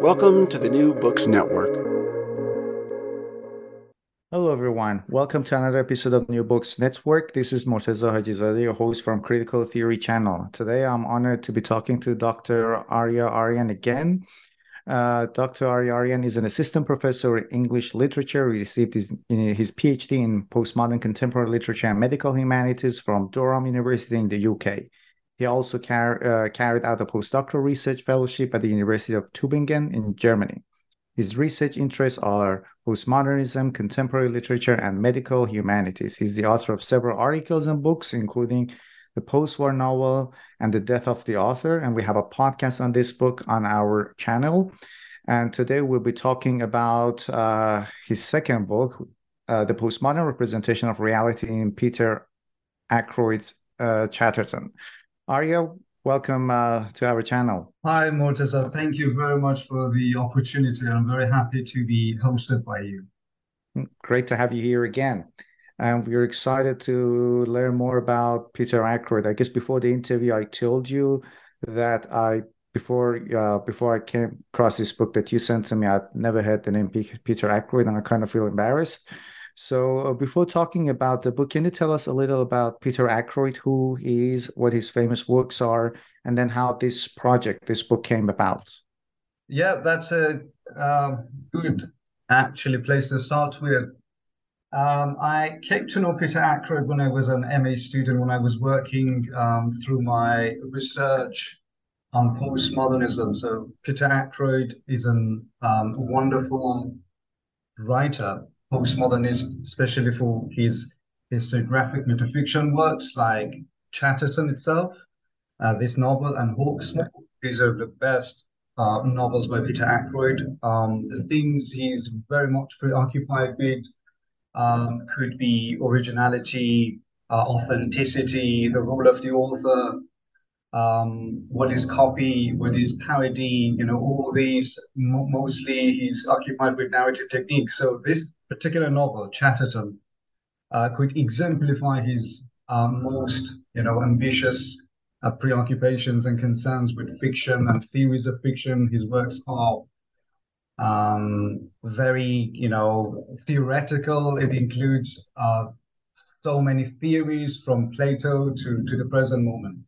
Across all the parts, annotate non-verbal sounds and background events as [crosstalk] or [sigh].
Welcome to the New Books Network. Hello, everyone. Welcome to another episode of New Books Network. This is Morteza Hajizadeh, your host from Critical Theory Channel. Today, I'm honored to be talking to Dr. Arya Aryan again. Uh, Dr. Arya Aryan is an assistant professor in English literature. He received his, his PhD in postmodern contemporary literature and medical humanities from Durham University in the UK. He also car- uh, carried out a postdoctoral research fellowship at the University of Tübingen in Germany. His research interests are postmodernism, contemporary literature, and medical humanities. He's the author of several articles and books, including The Postwar Novel and The Death of the Author. And we have a podcast on this book on our channel. And today we'll be talking about uh, his second book, uh, The Postmodern Representation of Reality in Peter Ackroyd's uh, Chatterton. Arya, welcome uh, to our channel. Hi, Morteza. Thank you very much for the opportunity. I'm very happy to be hosted by you. Great to have you here again. And we're excited to learn more about Peter Ackroyd. I guess before the interview, I told you that I before uh, before I came across this book that you sent to me, I'd never heard the name Peter Ackroyd, and I kind of feel embarrassed. So, uh, before talking about the book, can you tell us a little about Peter Ackroyd, who he is, what his famous works are, and then how this project, this book, came about? Yeah, that's a um, good, actually, place to start with. Um, I came to know Peter Ackroyd when I was an MA student, when I was working um, through my research on postmodernism. So, Peter Ackroyd is an, um, a wonderful writer postmodernist, especially for his historiographic metafiction works like Chatterton itself, uh, this novel, and Hawksmoor. These are the best uh, novels by Peter Ackroyd. Um, the themes he's very much preoccupied with um, could be originality, uh, authenticity, the role of the author, um, what is copy, what is parody, you know, all these, mo- mostly he's occupied with narrative techniques. So this particular novel, Chatterton, uh, could exemplify his uh, most, you know, ambitious uh, preoccupations and concerns with fiction and theories of fiction. His works are um, very, you know, theoretical. It includes uh, so many theories from Plato to, to the present moment.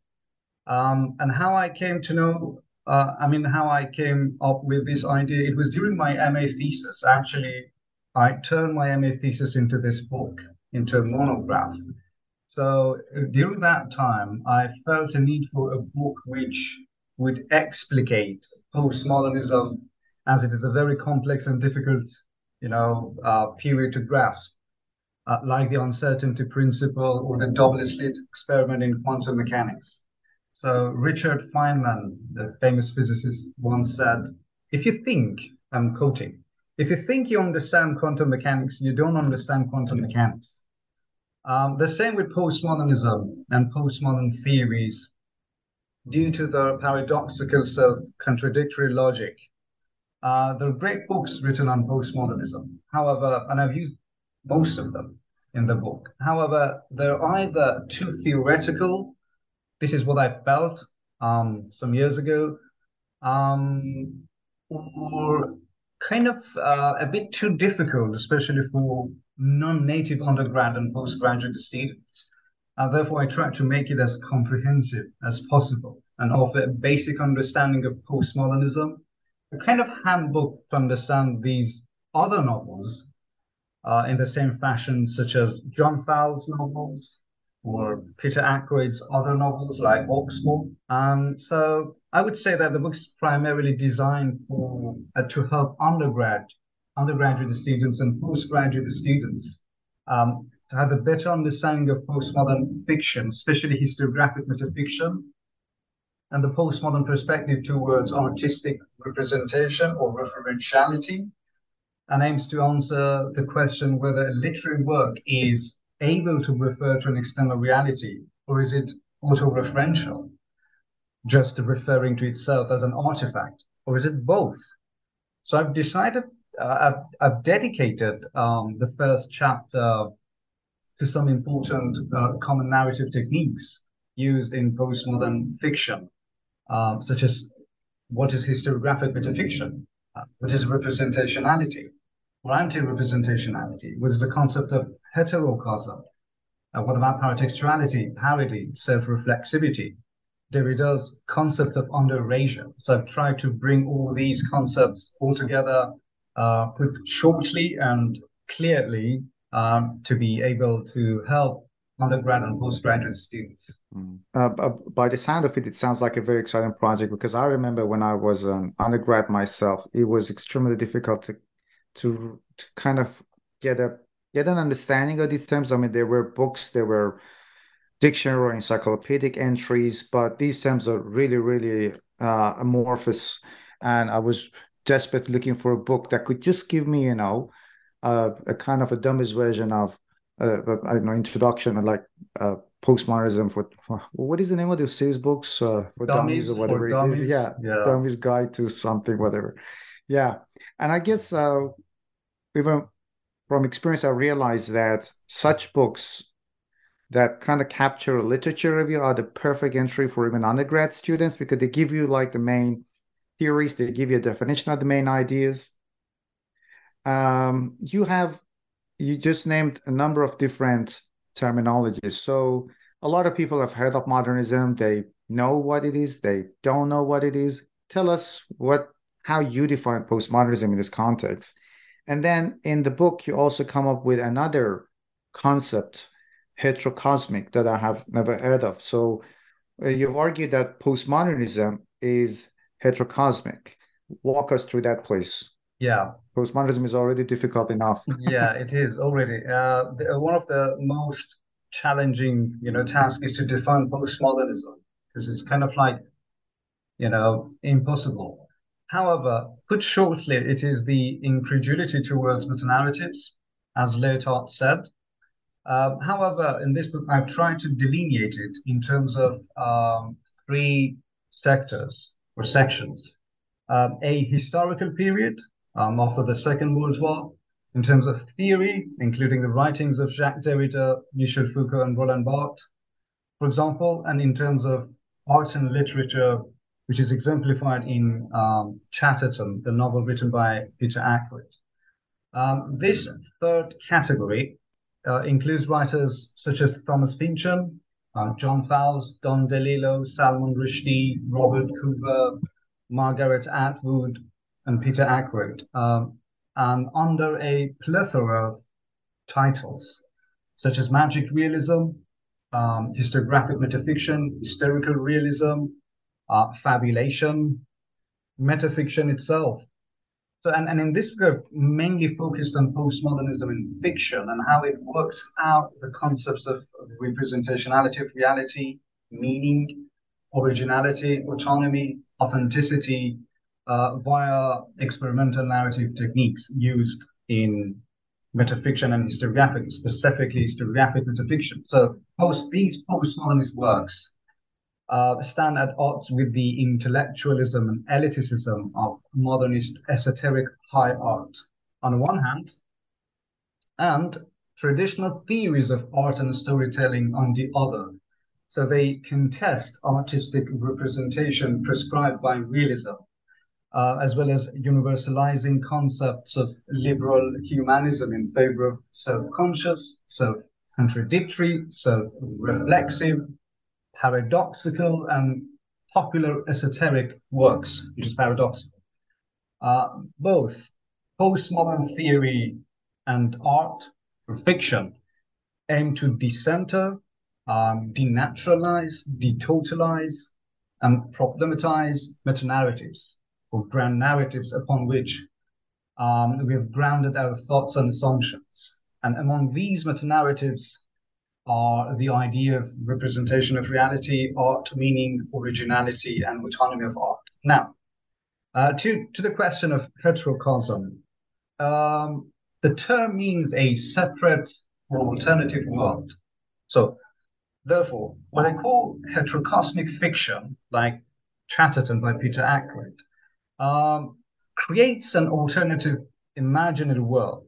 Um, and how I came to know, uh, I mean, how I came up with this idea, it was during my MA thesis. Actually, I turned my MA thesis into this book, into a monograph. So during that time, I felt a need for a book which would explicate postmodernism, as it is a very complex and difficult, you know, uh, period to grasp, uh, like the uncertainty principle or the double slit experiment in quantum mechanics. So Richard Feynman, the famous physicist, once said, if you think, I'm quoting, if you think you understand quantum mechanics, you don't understand quantum mechanics. Um, the same with postmodernism and postmodern theories. due to their paradoxical self-contradictory logic. Uh, there are great books written on postmodernism. However, and I've used most of them in the book. However, they're either too theoretical. This is what I felt um, some years ago, um, or kind of uh, a bit too difficult, especially for non-native undergrad and postgraduate students. Uh, therefore, I try to make it as comprehensive as possible and offer a basic understanding of postmodernism, a kind of handbook to understand these other novels uh, in the same fashion, such as John Fowles' novels or Peter Ackroyd's other novels like Hawksmoor. Um, so I would say that the book's primarily designed for uh, to help undergrad, undergraduate students and postgraduate students um, to have a better understanding of postmodern fiction, especially historiographic metafiction, and the postmodern perspective towards artistic representation or referentiality, and aims to answer the question whether a literary work is able to refer to an external reality or is it autoreferential, just referring to itself as an artifact, or is it both? So I've decided, uh, I've, I've dedicated um, the first chapter to some important uh, common narrative techniques used in postmodern fiction, uh, such as what is historiographic metafiction, uh, what is representationality? Or anti-representationality, what is the concept of heterocosm, uh, what about paratextuality, parody, self-reflexivity, Derrida's concept of under-erasure. So I've tried to bring all these concepts all together, uh, put shortly and clearly um, to be able to help undergrad and postgraduate students. Mm. Uh, by the sound of it, it sounds like a very exciting project because I remember when I was an undergrad myself, it was extremely difficult to to, to kind of get a get an understanding of these terms. I mean, there were books, there were dictionary or encyclopedic entries, but these terms are really, really uh, amorphous. And I was desperate looking for a book that could just give me, you know, uh, a kind of a dumbest version of uh, I don't know introduction like uh, postmodernism for, for, what is the name of those series books uh, for dummies, dummies or whatever it dummies. is yeah, yeah dummies guide to something whatever yeah and I guess uh, even from experience I realized that such books that kind of capture a literature review are the perfect entry for even undergrad students because they give you like the main theories they give you a definition of the main ideas um, you have you just named a number of different terminologies. So a lot of people have heard of modernism. They know what it is. They don't know what it is. Tell us what how you define postmodernism in this context. And then in the book, you also come up with another concept, heterocosmic, that I have never heard of. So uh, you've argued that postmodernism is heterocosmic. Walk us through that, please. Yeah. Postmodernism is already difficult enough. [laughs] yeah, it is already. Uh, the, uh, one of the most challenging, you know, tasks is to define postmodernism because it's kind of like, you know, impossible. However, put shortly, it is the incredulity towards meta-narratives, as Lyotard said. Uh, however, in this book, I've tried to delineate it in terms of um, three sectors or sections. Um, a historical period, um, after the Second World War in terms of theory, including the writings of Jacques Derrida, Michel Foucault, and Roland Barthes, for example, and in terms of arts and literature, which is exemplified in um, Chatterton, the novel written by Peter Ackroyd. Um, this third category uh, includes writers such as Thomas Pynchon, uh, John Fowles, Don DeLillo, Salman Rushdie, Robert Coover, Margaret Atwood, and Peter Ackroyd, um, and under a plethora of titles, such as magic realism, um, historiographic metafiction, hysterical realism, uh, fabulation, metafiction itself. So, and, and in this book, mainly focused on postmodernism in fiction and how it works out the concepts of representationality of reality, meaning, originality, autonomy, authenticity, uh, via experimental narrative techniques used in metafiction and historiographic, specifically historiographic metafiction. So post these postmodernist works uh, stand at odds with the intellectualism and elitism of modernist esoteric high art on the one hand, and traditional theories of art and storytelling on the other. So they contest artistic representation prescribed by realism, uh, as well as universalizing concepts of liberal humanism in favor of self-conscious, self-contradictory, self-reflexive, paradoxical, and popular esoteric works, which is paradoxical. Uh, both postmodern theory and art or fiction aim to decenter, um, denaturalize, detotalize, and problematize meta-narratives or grand narratives upon which um, we have grounded our thoughts and assumptions. And among these meta-narratives are the idea of representation of reality, art, meaning, originality, and autonomy of art. Now, uh, to, to the question of heterocosm, um, the term means a separate or alternative world. So, therefore, what I call heterocosmic fiction, like Chatterton by Peter Ackroyd, um, creates an alternative imaginary world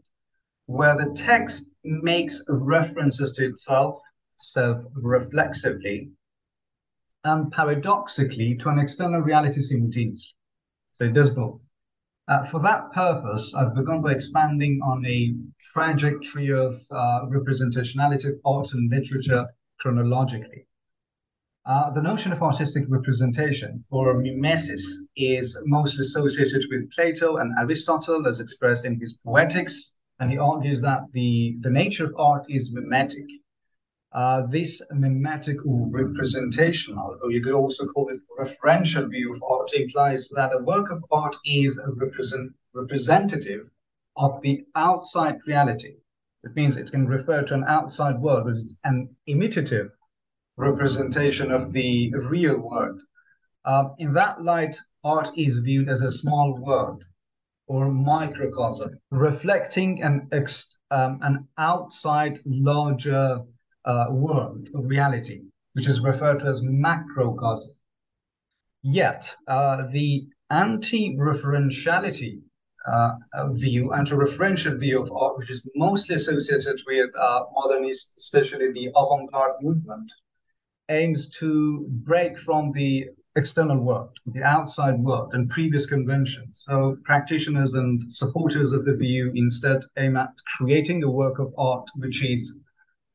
where the text makes references to itself self-reflexively and paradoxically to an external reality simultaneously. So it does both. Uh, for that purpose, I've begun by expanding on a trajectory of uh, representationality of art and literature chronologically. Uh, the notion of artistic representation, or mimesis, is mostly associated with Plato and Aristotle as expressed in his Poetics, and he argues that the, the nature of art is mimetic. Uh, this mimetic or representational, or you could also call it referential view of art, implies that a work of art is a represent, representative of the outside reality. It means it can refer to an outside world, it's an imitative representation of the real world. Uh, in that light, art is viewed as a small world or microcosm, reflecting an, ex, um, an outside larger uh, world of reality, which is referred to as macrocosm. Yet, uh, the anti-referentiality uh, view, anti-referential view of art, which is mostly associated with uh, modernist, especially the avant-garde movement, aims to break from the external world, the outside world, and previous conventions. So practitioners and supporters of the view instead aim at creating a work of art which is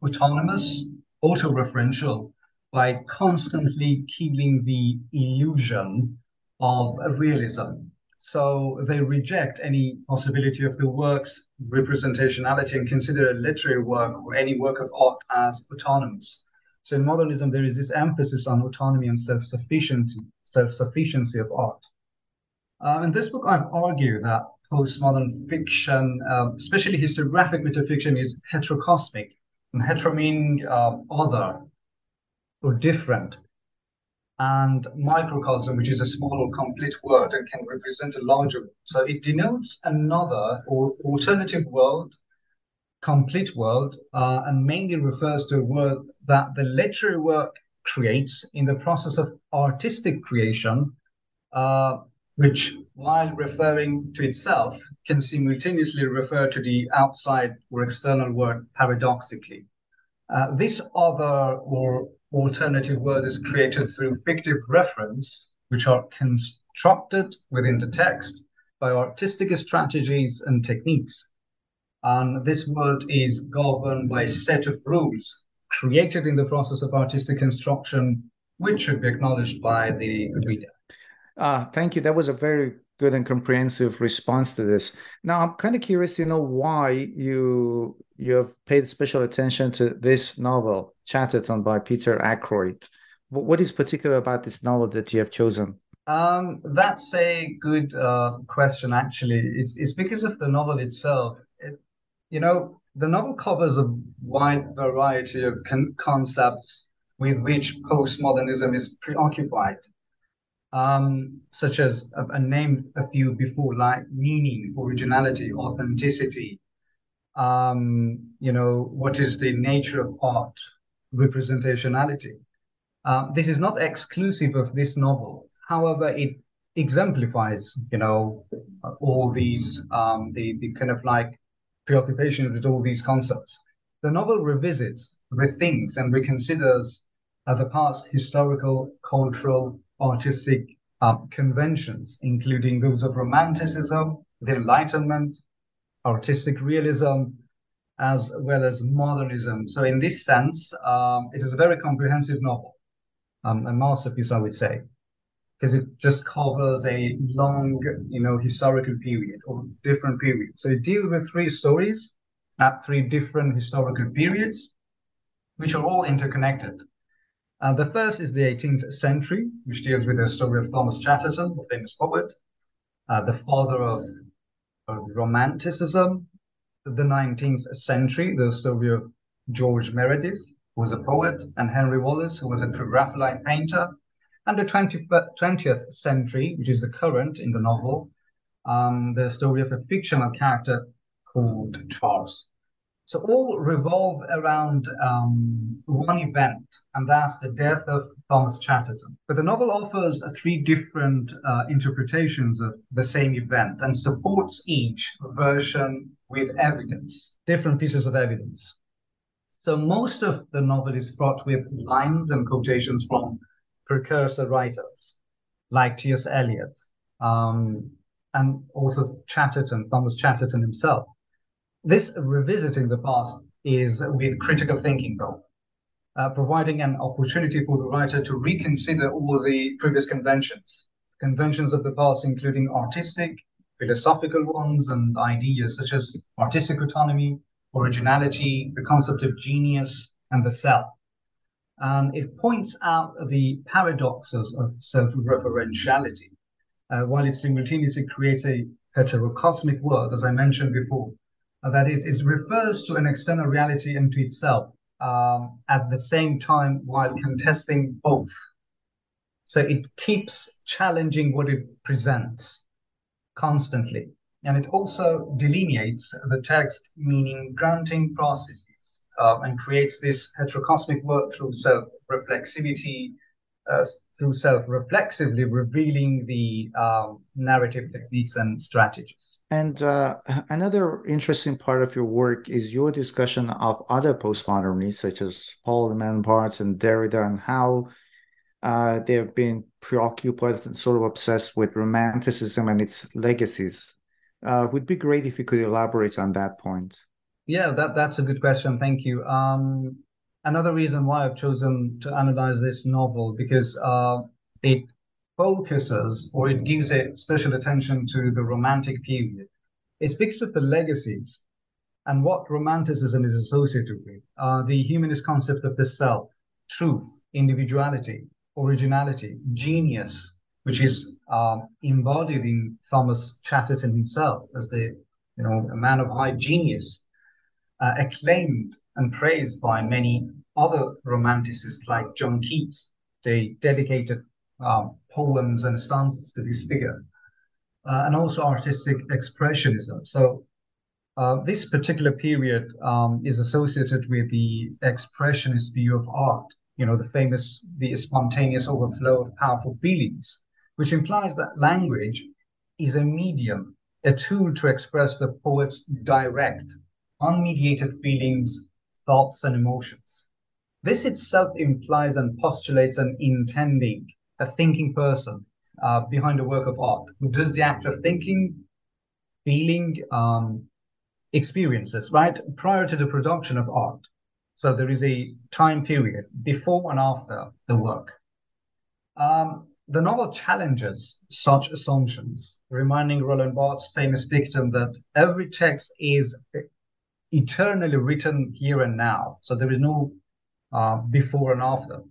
autonomous, auto-referential, by constantly killing the illusion of realism. So they reject any possibility of the work's representationality and consider a literary work or any work of art as autonomous. So in modernism, there is this emphasis on autonomy and self-sufficiency, self-sufficiency of art. Uh, in this book, I've argued that postmodern fiction, uh, especially historiographic metafiction, is heterocosmic and hetero meaning uh, other or different, and microcosm, which is a small or complete word and can represent a larger. So it denotes another or alternative world, complete world, uh, and mainly refers to a world that the literary work creates in the process of artistic creation, uh, which, while referring to itself, can simultaneously refer to the outside or external world paradoxically. Uh, this other or alternative world is created through fictive reference, which are constructed within the text by artistic strategies and techniques. And this world is governed by a set of rules created in the process of artistic construction, which should be acknowledged by the reader. Uh, thank you. That was a very good and comprehensive response to this. Now, I'm kind of curious to know why you you have paid special attention to this novel, Chatterton by Peter Ackroyd. What is particular about this novel that you have chosen? Um, that's a good uh, question, actually. It's, it's because of the novel itself. You know, the novel covers a wide variety of con- concepts with which postmodernism is preoccupied um, such as I named a few before, like meaning, originality, authenticity. Um, you know, what is the nature of art, representationality. Uh, this is not exclusive of this novel. However, it exemplifies, you know, all these, um, the, the kind of like preoccupation with all these concepts. The novel revisits, rethinks, and reconsiders the past historical, cultural, artistic uh, conventions, including those of Romanticism, the Enlightenment, artistic realism, as well as modernism. So, in this sense, um, it is a very comprehensive novel, um, a masterpiece, I would say, because it just covers a long, you know, historical period or different periods. So, it deals with three stories at three different historical periods, which are all interconnected. Uh, the first is the 18th century, which deals with the story of Thomas Chatterton, the famous poet, uh, the father of, of Romanticism, the 19th century, the story of George Meredith, who was a poet, and Henry Wallis, who was a Pre-Raphaelite painter, and the 20, 20th century, which is the current in the novel, um, the story of a fictional character called Charles. So all revolve around um, one event, and that's the death of Thomas Chatterton. But the novel offers three different uh, interpretations of the same event and supports each version with evidence, different pieces of evidence. So most of the novel is fraught with lines and quotations from precursor writers like T.S. Eliot um, and also Chatterton, Thomas Chatterton himself. This revisiting the past is with critical thinking, though, uh, providing an opportunity for the writer to reconsider all the previous conventions, conventions of the past, including artistic, philosophical ones, and ideas such as artistic autonomy, originality, the concept of genius, and the self. And it points out the paradoxes of self-referentiality, uh, while it simultaneously creates a heterocosmic world, as I mentioned before, uh, that is, it refers to an external reality into itself um, at the same time while contesting both. So it keeps challenging what it presents constantly. And it also delineates the text meaning granting processes uh, and creates this heterocosmic work through self reflexivity, uh, through self-reflexively revealing the um, narrative techniques and strategies. And uh, another interesting part of your work is your discussion of other postmodernists, such as Paul Barthes and Derrida, and how uh, they have been preoccupied and sort of obsessed with Romanticism and its legacies. Uh, would be great if you could elaborate on that point. Yeah, that that's a good question. Thank you. Um, another reason why I've chosen to analyze this novel because uh, it focuses or it gives a special attention to the Romantic period. It speaks of the legacies and what Romanticism is associated with. Uh, the humanist concept of the self, truth, individuality, originality, genius, which is uh, embodied in Thomas Chatterton himself as the you know a man of high genius, uh, acclaimed and praised by many other romanticists like John Keats. They dedicated um, poems and stanzas to this figure, uh, and also artistic expressionism. So uh, this particular period um, is associated with the expressionist view of art. You know, the famous, the spontaneous overflow of powerful feelings, which implies that language is a medium, a tool to express the poet's direct, unmediated feelings thoughts, and emotions. This itself implies and postulates an intending, a thinking person uh, behind a work of art who does the act of thinking, feeling, um, experiences, right? Prior to the production of art. So there is a time period before and after the work. Um, the novel challenges such assumptions, reminding Roland Barthes' famous dictum that every text is eternally written here and now. So there is no uh, before and after.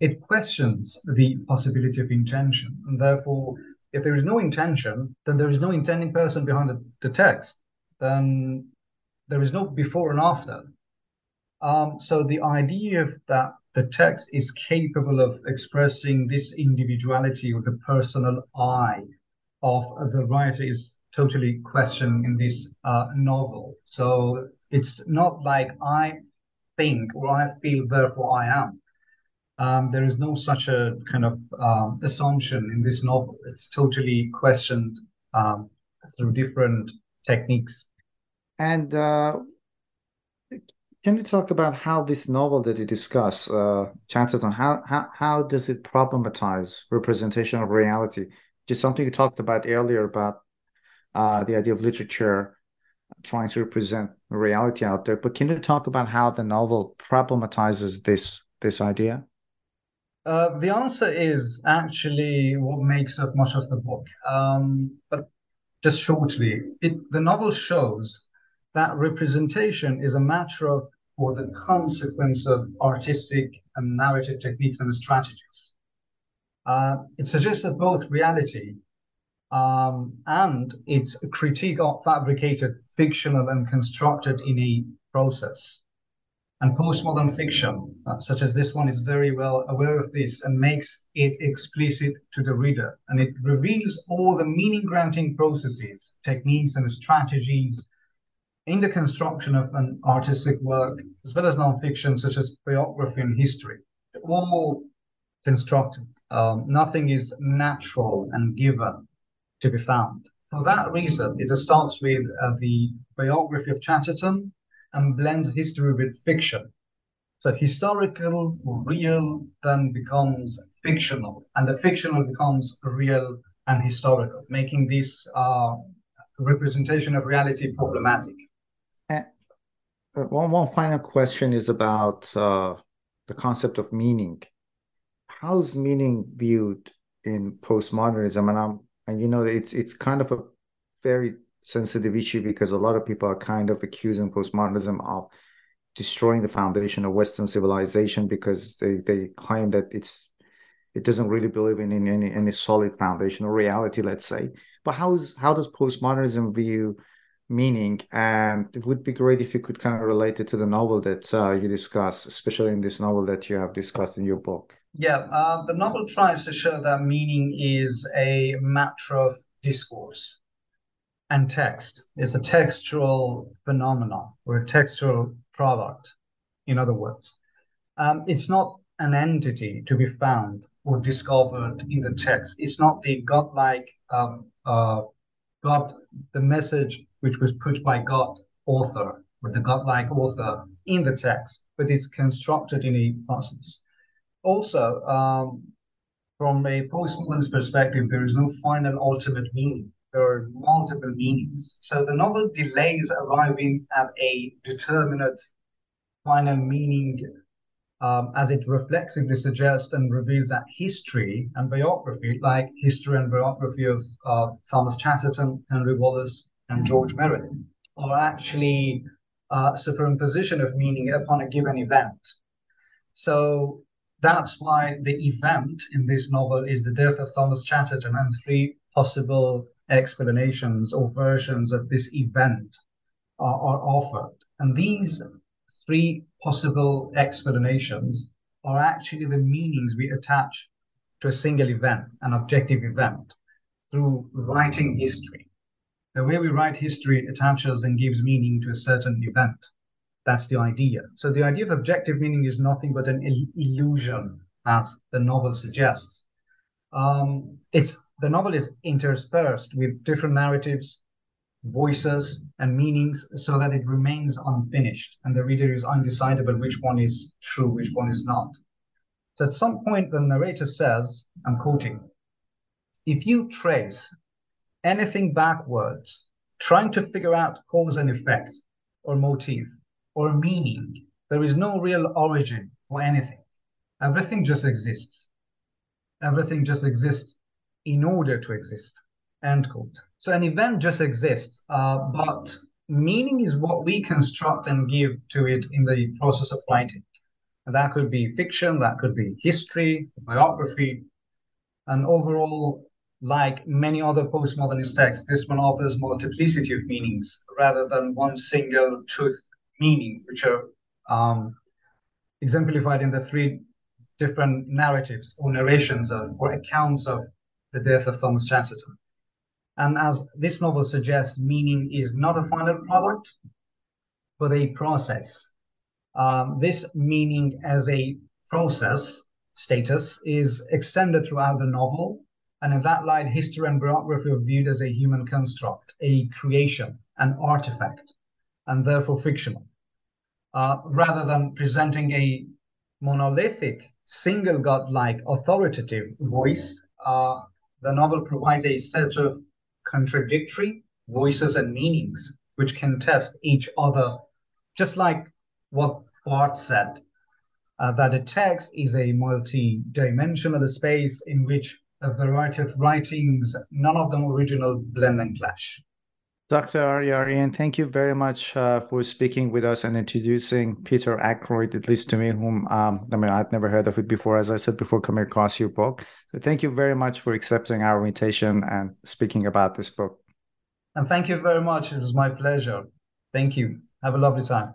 It questions the possibility of intention. And therefore, if there is no intention, then there is no intending person behind the, the text. Then there is no before and after. Um, so the idea of that the text is capable of expressing this individuality or the personal I of the writer is totally questioned in this uh, novel. So it's not like I think or I feel, therefore I am. Um, there is no such a kind of um, assumption in this novel. It's totally questioned um, through different techniques. And uh, can you talk about how this novel that you discuss, uh, Chatterton, how, how, how does it problematize representation of reality? Just something you talked about earlier about uh, the idea of literature trying to represent reality out there. But can you talk about how the novel problematizes this this idea? Uh, the answer is actually what makes up much of the book. Um, but just shortly, it, the novel shows that representation is a matter of or the consequence of artistic and narrative techniques and strategies. Uh, it suggests that both reality um, and it's a critique of fabricated, fictional, and constructed in a process. And postmodern fiction, uh, such as this one, is very well aware of this and makes it explicit to the reader. And it reveals all the meaning granting processes, techniques, and strategies in the construction of an artistic work, as well as nonfiction, such as biography and history. All constructed. Um, nothing is natural and given to be found. For that reason, it starts with uh, the biography of Chatterton and blends history with fiction. So historical, real, then becomes fictional, and the fictional becomes real and historical, making this uh, representation of reality problematic. Uh, one, one final question is about uh, the concept of meaning. How's meaning viewed in postmodernism? And I'm and you know it's it's kind of a very sensitive issue because a lot of people are kind of accusing postmodernism of destroying the foundation of Western civilization because they, they claim that it's it doesn't really believe in, in any any solid foundation or reality, let's say. But how's how does postmodernism view meaning? And it would be great if you could kind of relate it to the novel that uh, you discuss, especially in this novel that you have discussed in your book. Yeah, uh, the novel tries to show that meaning is a matter of discourse and text. It's a textual phenomenon or a textual product, in other words. Um, it's not an entity to be found or discovered in the text. It's not the godlike um, uh, God, the message which was put by God author or the godlike author in the text, but it's constructed in a process. Also, um, from a postmodernist perspective, there is no final ultimate meaning. There are multiple meanings. So the novel delays arriving at a determinate final meaning um, as it reflexively suggests and reveals that history and biography, like history and biography of uh, Thomas Chatterton, Henry Wallis, and George Meredith, are actually uh, superimposition of meaning upon a given event. So that's why the event in this novel is the death of Thomas Chatterton and three possible explanations or versions of this event are, are offered. And these three possible explanations are actually the meanings we attach to a single event, an objective event, through writing history. The way we write history attaches and gives meaning to a certain event. That's the idea. So the idea of objective meaning is nothing but an il- illusion, as the novel suggests. Um, it's the novel is interspersed with different narratives, voices, and meanings, so that it remains unfinished, and the reader is undecided about which one is true, which one is not. So at some point, the narrator says, "I'm quoting: If you trace anything backwards, trying to figure out cause and effect or motive." or meaning. There is no real origin or anything. Everything just exists. Everything just exists in order to exist. End quote. So an event just exists, uh, but meaning is what we construct and give to it in the process of writing. And that could be fiction, that could be history, biography, and overall, like many other postmodernist texts, this one offers multiplicity of meanings rather than one single truth meaning, which are um, exemplified in the three different narratives or narrations of or accounts of the death of Thomas Chatterton. And as this novel suggests, meaning is not a final product, but a process. Um, this meaning as a process status is extended throughout the novel. And in that light, history and biography are viewed as a human construct, a creation, an artifact, and therefore fictional. Uh, rather than presenting a monolithic, single godlike, authoritative voice, uh, the novel provides a set of contradictory voices and meanings which can test each other, just like what Barthes said, uh, that a text is a multi-dimensional space in which a variety of writings, none of them original, blend and clash. Dr. Arya Aryan, thank you very much uh, for speaking with us and introducing Peter Ackroyd, at least to me, whom um, I mean, I'd never heard of it before, as I said before coming across your book. So thank you very much for accepting our invitation and speaking about this book. And thank you very much. It was my pleasure. Thank you. Have a lovely time.